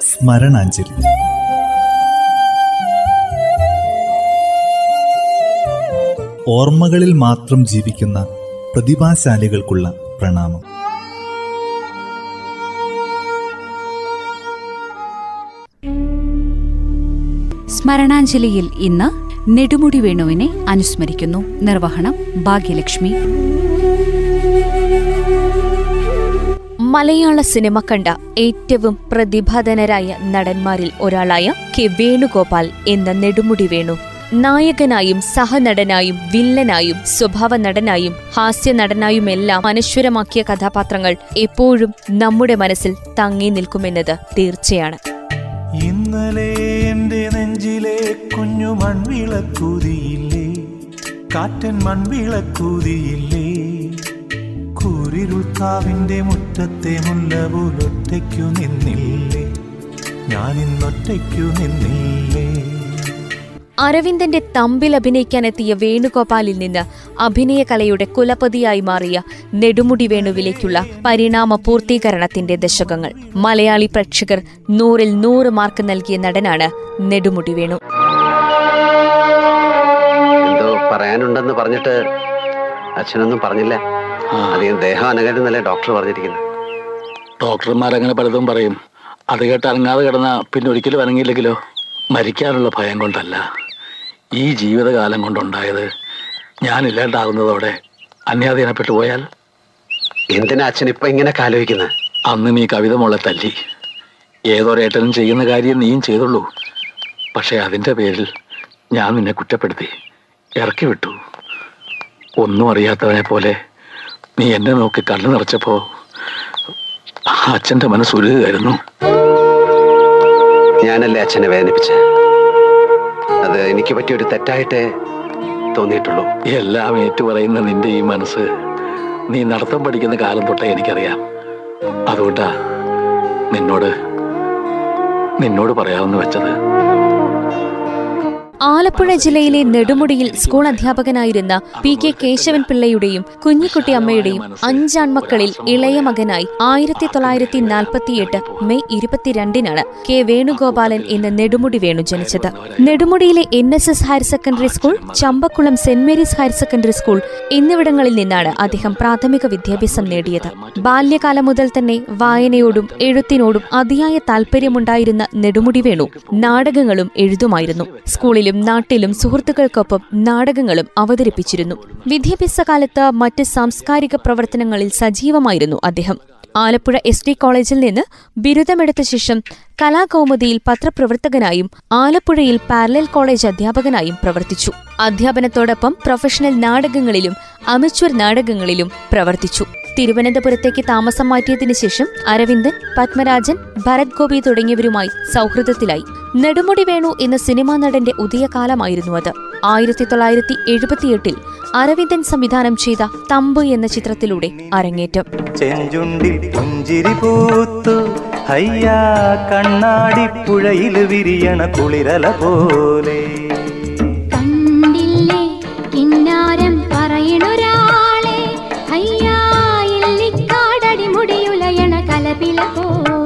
സ്മരണാഞ്ജലി. ഓർമ്മകളിൽ മാത്രം ജീവിക്കുന്ന പ്രതിഭാശാലികൾക്കുള്ള പ്രണാമം. സ്മരണാഞ്ജലിയിൽ ഇന്ന് നെടുമുടി വേണുവിനെ അനുസ്മരിക്കുന്നു നിർവഹണം ഭാഗ്യലക്ഷ്മി. മലയാള സിനിമ കണ്ട ഏറ്റവും പ്രതിഭാധനരായ നടന്മാരിൽ ഒരാളായ കെ വേണുഗോപാൽ എന്ന നെടുമുടി വേണു. നായകനായും സഹനടനായും വില്ലനായും സ്വഭാവ നടനായും ഹാസ്യ നടനായുമെല്ലാം അനശ്വരമാക്കിയ കഥാപാത്രങ്ങൾ എപ്പോഴും നമ്മുടെ മനസ്സിൽ തങ്ങി നിൽക്കുമെന്നത് തീർച്ചയാണ്. ഇന്നലെ എന്റെ നെഞ്ചിലെ കുഞ്ഞു മൺവിളക്കൂതിയില്ലേ? കാറ്റൻ മൺവിളക്കൂതിയില്ലേ? കൂരിരുൾക്കാവിന്റെ മുറ്റത്തെ മുല്ല പോലൊറ്റയ്ക്കു നിന്നില്ലേ? ഞാനിന്നൊറ്റയ്ക്കു നിന്നില്ലേ? അരവിന്ദന്റെ തമ്പിൽ അഭിനയിക്കാനെത്തിയ വേണുഗോപാലിൽ നിന്ന് അഭിനയകലയുടെ കുലപതിയായി മാറിയ നെടുമുടി വേണുവിലേക്കുള്ള പരിണാമ പൂർത്തീകരണത്തിന്റെ ദശകങ്ങൾ. മലയാളി പ്രേക്ഷകർ നൂറിൽ നൂറ് മാർക്ക് നൽകിയ നടനാണ് നെടുമുടി വേണു. പറയാനുണ്ടെന്ന് പറഞ്ഞിട്ട് അച്ഛനൊന്നും പറഞ്ഞില്ല. അധികം ദേഹം അനകരുന്നല്ലേ ഡോക്ടർ പറഞ്ഞിരിക്കുന്നത്? ഡോക്ടർമാരങ്ങനെ പലതും പറയും. അത് കേട്ട് അനങ്ങാതെ കിടന്ന പിന്നെ ഒരിക്കലും അനങ്ങിയില്ലെങ്കിലോ? മരിക്കാനുള്ള ഭയം കൊണ്ടല്ല. ഈ ജീവിതകാലം കൊണ്ടുണ്ടായത് ഞാനില്ലാണ്ടാകുന്നതോടെ അന്യാധീനപ്പെട്ടു പോയാൽ? എന്തിനാ അച്ഛൻ ഇപ്പൊ ഇങ്ങനെ ആലോചിക്കുന്നത് അന്ന് നീ കവിത മോളെ തല്ലി. ഏതൊരേട്ടനും ചെയ്യുന്ന കാര്യം നീയും ചെയ്തുള്ളൂ. പക്ഷേ അതിന്റെ പേരിൽ ഞാൻ നിന്നെ കുറ്റപ്പെടുത്തി. ഇറക്കി വിട്ടു. ഒന്നും അറിയാത്തവനെ പോലെ നീ എന്നെ നോക്കി കണ്ണു നിറച്ചപ്പോ അച്ഛന്റെ മനസ്സുരുകയായിരുന്നു ഞാനല്ലേ അച്ഛനെ വേദനിപ്പിച്ച? അത് എനിക്ക് പറ്റിയൊരു തെറ്റായിട്ടേ തോന്നിയിട്ടുള്ളൂ. എല്ലാം ഏറ്റുപറയുന്ന നിന്റെ ഈ മനസ്സ് നീ നടത്തം പഠിക്കുന്ന കാലം തൊട്ടേ എനിക്കറിയാം. അതുകൊണ്ടാ നിന്നോട് നിന്നോട് പറയാമെന്ന് വെച്ചത്. ആലപ്പുഴ ജില്ലയിലെ നെടുമുടിയിൽ സ്കൂൾ അധ്യാപകനായിരുന്ന പി കെ കേശവൻ പിള്ളയുടെയും കുഞ്ഞിക്കുട്ടി അമ്മയുടെയും അഞ്ചാൺമക്കളിൽ ഇളയ മകനായി ആയിരത്തി തൊള്ളായിരത്തി നാൽപ്പത്തിയെട്ട് മെയ് ഇരുപത്തിരണ്ടിനാണ് കെ വേണുഗോപാലൻ എന്ന നെടുമുടി വേണു ജനിച്ചത്. നെടുമുടിയിലെ N S S higher secondary school Champakulam saint Mary's higher secondary school എന്നിവിടങ്ങളിൽ നിന്നാണ് അദ്ദേഹം പ്രാഥമിക വിദ്യാഭ്യാസം നേടിയത്. ബാല്യകാലം മുതൽ തന്നെ വായനയോടും എഴുത്തിനോടും അതിയായ താൽപര്യമുണ്ടായിരുന്ന നെടുമുടി വേണു നാടകങ്ങളും എഴുതുമായിരുന്നു. സ്കൂളിലും നാട്ടിലും സുഹൃത്തുക്കൾക്കൊപ്പം നാടകങ്ങളും അവതരിപ്പിച്ചിരുന്നു. വിദ്യാഭ്യാസ കാലത്ത് മറ്റ് സാംസ്കാരിക പ്രവർത്തനങ്ങളിൽ സജീവമായിരുന്നു അദ്ദേഹം. ആലപ്പുഴ എസ് ഡി കോളേജിൽ നിന്ന് ബിരുദമെടുത്ത ശേഷം കലാകൗമുദിയിൽ പത്രപ്രവർത്തകനായും ആലപ്പുഴയിൽ പാരലൽ കോളേജ് അധ്യാപകനായും പ്രവർത്തിച്ചു. അധ്യാപനത്തോടൊപ്പം പ്രൊഫഷണൽ നാടകങ്ങളിലും അമച്വർ നാടകങ്ങളിലും പ്രവർത്തിച്ചു. തിരുവനന്തപുരത്തേക്ക് താമസം മാറ്റിയതിനു ശേഷം അരവിന്ദൻ പത്മരാജൻ ഭരത് ഗോപി തുടങ്ങിയവരുമായി സൗഹൃദത്തിലായി. നെടുമുടി വേണു എന്ന സിനിമാ നടന്റെ ഉദയ കാലമായിരുന്നു അത്. ആയിരത്തി തൊള്ളായിരത്തി എഴുപത്തിയെട്ടിൽ അരവിന്ദൻ സംവിധാനം ചെയ്ത തമ്പ് എന്ന ചിത്രത്തിലൂടെ അരങ്ങേറ്റം. ചെഞ്ചുണ്ടിൽ പുഞ്ചിരി പൂത്തു ഹയ്യാ കണ്ണാടി പുഴയിൽ വിരിയണ കുളിരല പോലെ. കണ്ടില്ലേ കിന്നാരം പറയണൊരാളെ? അയ്യാ ഇല്ലിക്കാടടി മുടിയുലയണ കലപില പോലെ.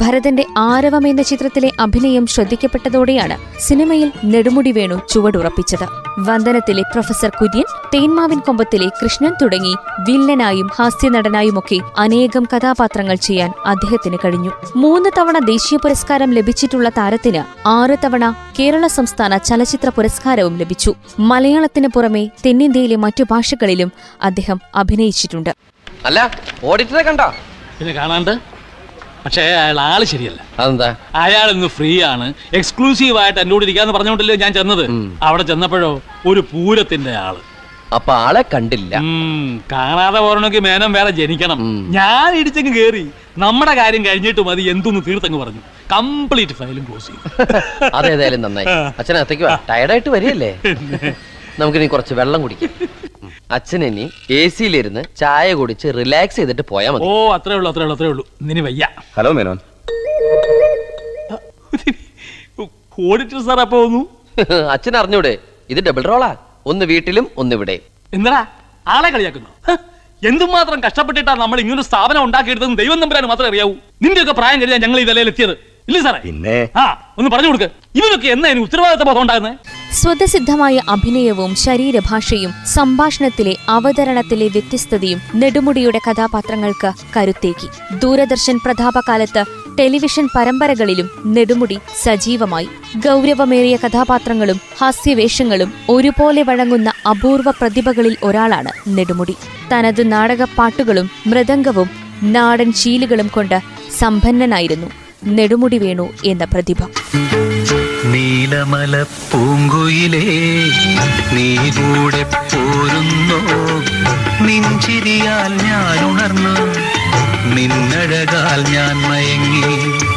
ഭരതന്റെ ആരവം എന്ന ചിത്രത്തിലെ അഭിനയം ശ്രദ്ധിക്കപ്പെട്ടതോടെയാണ് സിനിമയിൽ നെടുമുടി വേണു ചുവടുറപ്പിച്ചത്. വന്ദനത്തിലെ പ്രൊഫസർ കുര്യൻ തേന്മാവിൻ കൊമ്പത്തിലെ കൃഷ്ണൻ തുടങ്ങി വില്ലനായും ഹാസ്യനടനായുമൊക്കെ അനേകം കഥാപാത്രങ്ങൾ ചെയ്യാൻ അദ്ദേഹത്തിന് കഴിഞ്ഞു. മൂന്ന് തവണ ദേശീയ പുരസ്കാരം ലഭിച്ചിട്ടുള്ള താരത്തിന് ആറ് തവണ കേരള സംസ്ഥാന ചലച്ചിത്ര പുരസ്കാരവും ലഭിച്ചു. മലയാളത്തിന് പുറമെ തെന്നിന്ത്യയിലെ മറ്റു ഭാഷകളിലും അദ്ദേഹം അഭിനയിച്ചിട്ടുണ്ട്. അല്ല ഓഡിറ്ററെ കണ്ടോ? പിന്നെ കാണാണ്ട്? പക്ഷേ അയാൾ ആൾ ശരിയല്ല. അതെന്താ? അയാൾ ഇന്ന് ഫ്രീ ആണ് എക്സ്ക്ലൂസീവ് ആയിട്ട് എന്നോട് ഇരിക്കാന്ന് പറഞ്ഞോണ്ടല്ലോ ഞാൻ ചെന്നത്? അവിടെ ചെന്നപ്പോഴോ ഒരു പൂരത്തിന്റെ ആൾ. അപ്പൊ ആളെ കണ്ടില്ല. കാണാതെ പോരണമെങ്കിൽ മേനം വേറെ ജനിക്കണം. ഞാൻ ഇടിച്ചങ്ങ് കേറി. നമ്മുടെ കാര്യം കഴിഞ്ഞിട്ട് മതി എന്തൊന്ന് തീർത്തങ്ങ് പറഞ്ഞു. കംപ്ലീറ്റ് ഫയലും ക്ലോസ് ചെയ്തു. അതേതായാലും നന്നായി. അച്ഛനത്തേക്ക് ടയർഡായിട്ട് വരികയല്ലേ? നമുക്കിനി കുറച്ച് വെള്ളം കുടിക്കാം. അച്ഛൻ ഇനി എ സിയിലിരുന്ന് ചായ കുടിച്ച് റിലാക്സ് ചെയ്തിട്ട് പോയാ മതി. ഓ അത്രേ ഉള്ളൂ അത്രേ ഉള്ളൂ അത്രേ ഉള്ളൂ. ഇനി വയ്യ. ഹലോ മേനോൻ. ഓഡിറ്റർ സാർ അപ്പൊ വന്നു? അച്ഛൻ അറിഞ്ഞൂടെ ഇത് ഡബിൾ റോളാ ഒന്ന് വീട്ടിലും ഒന്ന് ഇവിടെ. എന്താ ആളെ കളിയാക്കുന്നു? എന്തുമാത്രം കഷ്ടപ്പെട്ടിട്ടാ നമ്മൾ ഇങ്ങനൊരു സ്ഥാപനം ഉണ്ടാക്കിയെടുത്തത് ദൈവം നമ്പരാൻ മാത്രമേ അറിയാവൂ. നിന്റെയൊക്കെ പ്രായം കഴിഞ്ഞാൽ ഞങ്ങൾ ഈ നിലയിൽ എത്തിയത് ഇല്ലേ സാറേ? പിന്നെ? ആ ഒന്ന് പറഞ്ഞു കൊടുക്ക്. ഇവരൊക്കെ എന്നാ ഇനി ഉത്തരവാദിത്ത ബോധം ഉണ്ടാകുന്നത് സ്വതസിദ്ധമായ അഭിനയവും ശരീരഭാഷയും സംഭാഷണത്തിലെ അവതരണത്തിലെ വ്യത്യസ്തതയും നെടുമുടിയുടെ കഥാപാത്രങ്ങൾക്ക് കരുത്തേക്കി ദൂരദർശൻ പ്രതാപകാലത്ത് ടെലിവിഷൻ പരമ്പരകളിലും നെടുമുടി സജീവമായി. ഗൗരവമേറിയ കഥാപാത്രങ്ങളും ഹാസ്യവേഷങ്ങളും ഒരുപോലെ വഴങ്ങുന്ന അപൂർവ പ്രതിഭകളിൽ ഒരാളാണ് നെടുമുടി. തനത് നാടകപ്പാട്ടുകളും മൃദംഗവും നാടൻ ശീലുകളും കൊണ്ട് സമ്പന്നനായിരുന്നു നെടുമുടി വേണു എന്ന പ്രതിഭ. നീലമല പൂങ്കുയിലേ നീ കൂടെ പോരുന്നോ. നിഞ്ചിരിയാൽ ഞാൻ ഉണർന്നു. നിന്നഴകാൽ ഞാൻ മയങ്ങി.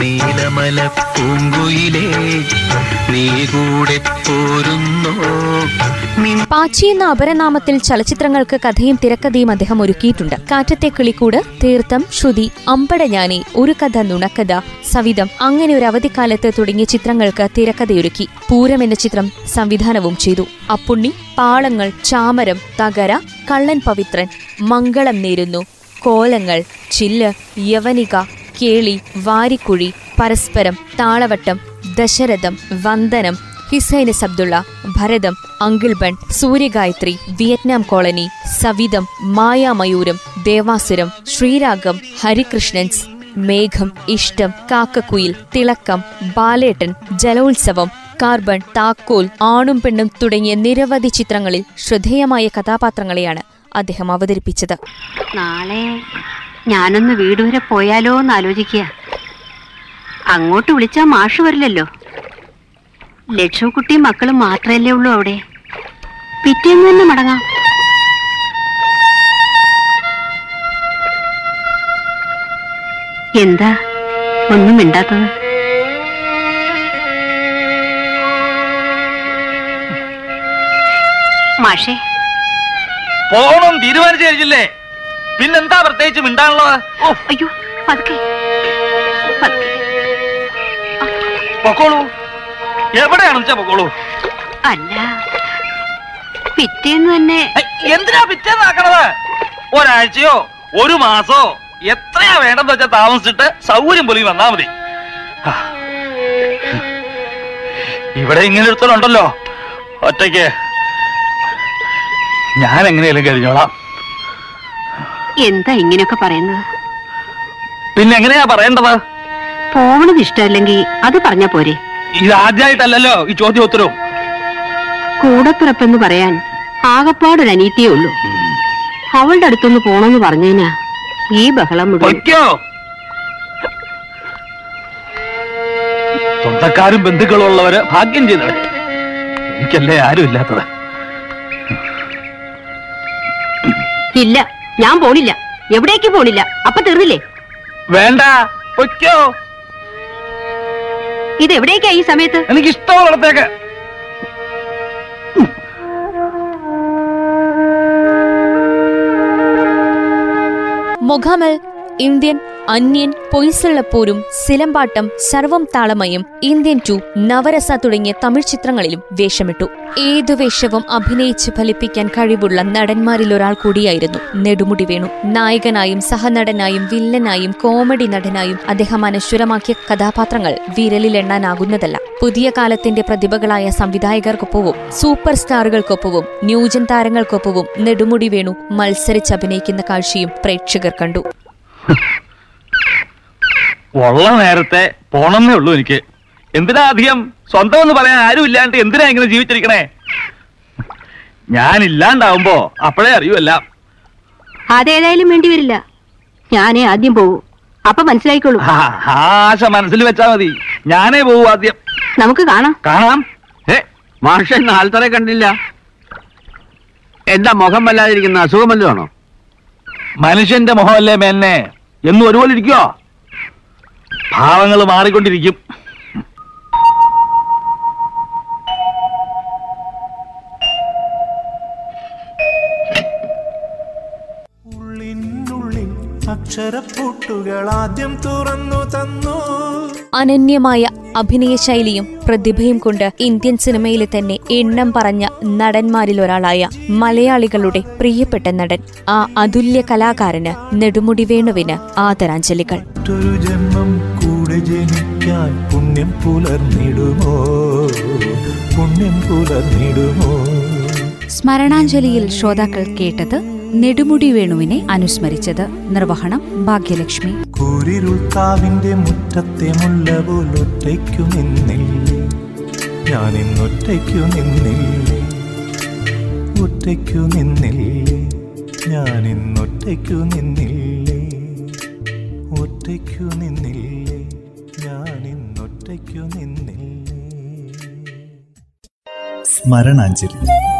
നീലമല പൂങ്കുയിലേ നീ കൂടെ പോരുന്നോ? പാച്ചി എന്ന അപരനാമത്തിൽ ചലച്ചിത്രങ്ങൾക്ക് കഥയും തിരക്കഥയും അദ്ദേഹം ഒരുക്കിയിട്ടുണ്ട്. കാറ്റത്തെ കിളിക്കൂട് തീർത്ഥം ശ്രുതി അമ്പടഞ്ഞാനെ ഒരു കഥ നുണക്കഥ സവിധം അങ്ങനെ ഒരു അവധിക്കാലത്ത് തുടങ്ങിയ ചിത്രങ്ങൾക്ക് തിരക്കഥയൊരുക്കി. പൂരം എന്ന ചിത്രം സംവിധാനവും ചെയ്തു. അപ്പുണ്ണി പാളങ്ങൾ ചാമരം തകര കള്ളൻ പവിത്രൻ മംഗളം നേരുന്നു കോലങ്ങൾ ചില്ല് യവനിക കേളി വാരിക്കുഴി Parasparam Thalavattam Dasharatham Vandanam His Highness Abdullah Bharatham Uncle Bun Suryagayathri Vietnam Colony Savidham Mayamayooram Devasuram Sreeragam Harikrishnans മേഘം ഇഷ്ടം കാക്കക്കുയിൽ തിളക്കം ബാലേട്ടൻ ജലോത്സവം കാർബൺ താക്കോൽ ആണും പെണ്ണും തുടങ്ങിയ നിരവധി ചിത്രങ്ങളിൽ ശ്രദ്ധേയമായ കഥാപാത്രങ്ങളെയാണ് അദ്ദേഹം അവതരിപ്പിച്ചത്. നാളെ ഞാനൊന്ന് വീട് വരെ പോയാലോ എന്ന് ആലോചിക്കുക. അങ്ങോട്ട് വിളിച്ചാൽ മാഷ് വരില്ലല്ലോ. ലക്ഷ്മിക്കുട്ടിയും മക്കളും മാത്രമല്ലേ ഉള്ളൂ അവിടെ. പിറ്റേന്ന് തന്നെ മടങ്ങാം. എന്താ? ഒന്നും മിണ്ടാത്തത്? മാഷേ. പോണം തീരുമാനിച്ചു കഴിഞ്ഞില്ലേ? പിന്നെന്താ പ്രത്യേകിച്ച് മിണ്ടാനുള്ളത്? ഓ അയ്യോ പതുക്കെ. പൊക്കോളൂ. എവിടെയാണെന്ന് വെച്ചാ പൊക്കോളൂ? അല്ല പിറ്റേന്ന് തന്നെ എന്തിനാ പിറ്റേന്നാക്കണത് ഒരാഴ്ചയോ ഒരു മാസോ എത്രയാ വേണ്ടെന്ന് വെച്ചാൽ താമസിച്ചിട്ട് സൗകര്യം പൊലി വന്നാ മതി. ഇവിടെ ഇങ്ങനെ ഒരുത്തനുണ്ടല്ലോ ഒറ്റയ്ക്ക്. ഞാൻ എങ്ങനെയാലും കഴിഞ്ഞോളാം. എന്താ ഇങ്ങനെയൊക്കെ പറയുന്നത്? പിന്നെ എങ്ങനെയാ പറയേണ്ടത്? പോവണത് ഇഷ്ടമല്ലെങ്കിൽ അത് പറഞ്ഞ പോരെ. ഇത് ആദ്യമായിട്ടല്ലല്ലോ ഈ ചോദ്യം ഉത്തരവും. കൂടപ്പിറപ്പെന്ന് പറയാൻ ആകപ്പാടൊരു അനീത്തിയേ ഉള്ളൂ. അവളുടെ അടുത്തൊന്ന് പോണെന്ന് പറഞ്ഞതിനാ ഈ ബഹളം മുഴുവൻ. പൊയ്ക്കോ. സ്വന്തക്കാരും ബന്ധുക്കളും ഉള്ളവര് ഭാഗ്യം ചെയ്ത എനിക്കല്ലേ ആരും ഇല്ലാത്തത് ഇല്ല. ഞാൻ പോണില്ല. എവിടേക്ക് പോണില്ല? അപ്പൊ തീർന്നില്ലേ? വേണ്ട പൊയ്ക്കോ. ഇത് എവിടേക്കാ ഈ സമയത്ത്? എനിക്ക് ഇഷ്ടമുള്ളിടത്തേക്ക് മൊഘാമൽ ഇന്ത്യൻ അന്യൻ പൊയ്സള്ളപ്പൂരും സിലമ്പാട്ടം സർവം താളമയും ഇന്ത്യൻ ടു നവരസ തുടങ്ങിയ തമിഴ് ചിത്രങ്ങളിലും വേഷമിട്ടു. ഏതു വേഷവും അഭിനയിച്ച് ഫലിപ്പിക്കാൻ കഴിവുള്ള നടന്മാരിൽ ഒരാൾ കൂടിയായിരുന്നു നെടുമുടി വേണു. നായകനായും സഹനടനായും വില്ലനായും കോമഡി നടനായും അദ്ദേഹം അനശ്വരമാക്കിയ കഥാപാത്രങ്ങൾ വിരലിലെണ്ണാനാകുന്നതല്ല പുതിയ കാലത്തിന്റെ പ്രതിഭകളായ സംവിധായകർക്കൊപ്പവും സൂപ്പർ സ്റ്റാറുകൾക്കൊപ്പവും ന്യൂജൻ താരങ്ങൾക്കൊപ്പവും നെടുമുടി വേണു മത്സരിച്ച് അഭിനയിക്കുന്ന കാഴ്ചയും പ്രേക്ഷകർ കണ്ടു. ഉള്ള നേരത്തെ പോണമെന്നേ ഉള്ളൂ എനിക്ക്. എന്തിനാ അധികം സ്വന്തം എന്ന് പറയാൻ ആരും ഇല്ലാണ്ട് എന്തിനാ ഇങ്ങനെ ജീവിച്ചിരിക്കണേ? ഞാൻ ഇല്ലാണ്ടാവുമ്പോ അപ്പോഴേ അറിയുമല്ല അതേതായാലും വേണ്ടി വരില്ല. ഞാനേ ആദ്യം പോകൂ അപ്പൊ മനസ്സിലായിക്കോളൂ. ആ, ആശ മനസ്സിൽ വെച്ചാ മതി. ഞാനേ പോവും ആദ്യം. നമുക്ക് കാണാം. കാണാം? ഏ മാഷൻ നാൽത്തറ കണ്ടില്ല. എന്താ മുഖം വല്ലാതിരിക്കുന്ന അസുഖം വല്ലതും ആണോ? മനുഷ്യന്റെ മുഖമല്ലേ മേന്നെ എന്നും ഒരുപോലെ ഇരിക്കോ ഭാവങ്ങൾ മാറിക്കൊണ്ടിരിക്കും. അക്ഷരപ്പൂട്ടുകൾ ആദ്യം തുറന്നു തന്നു. അനന്യമായ അഭിനയശൈലിയും പ്രതിഭയും കൊണ്ട് ഇന്ത്യൻ സിനിമയിലെ തന്നെ എണ്ണം പറഞ്ഞ നടന്മാരിൽ ഒരാളായ മലയാളികളുടെ പ്രിയപ്പെട്ട നടൻ ആ അതുല്യ കലാകാരന് നെടുമുടി വേണുവിന് ആദരാഞ്ജലികൾ. ജന്മം കൂടെ ജനിക്കാൻ പുണ്യം പുലർന്നിടുമോ? പുണ്യം പുലർന്നിടുമോ? സ്മരണാഞ്ജലിയിൽ ശ്രോതാക്കൾ കേട്ടത് നെടുമുടി വേണുവിനെ അനുസ്മരിച്ചത് നിർവഹണം ഭാഗ്യലക്ഷ്മി. കൂരിരുൾക്കാവിന്റെ മുറ്റത്തെ മുല്ല പോലൊറ്റയ്ക്കു നിന്നില്ലേ? ഞാനിന്നൊറ്റയ്ക്കു നിന്നില്ലേ? ഒറ്റയ്ക്കു നിന്നില്ലേ? ഞാനിന്നൊറ്റയ്ക്കു നിന്നില്ലേ? ഒറ്റയ്ക്കു നിന്നില്ലേ? ഞാനിന്നൊറ്റയ്ക്കു നിന്നില്ലേ? സ്മരണാഞ്ജലി.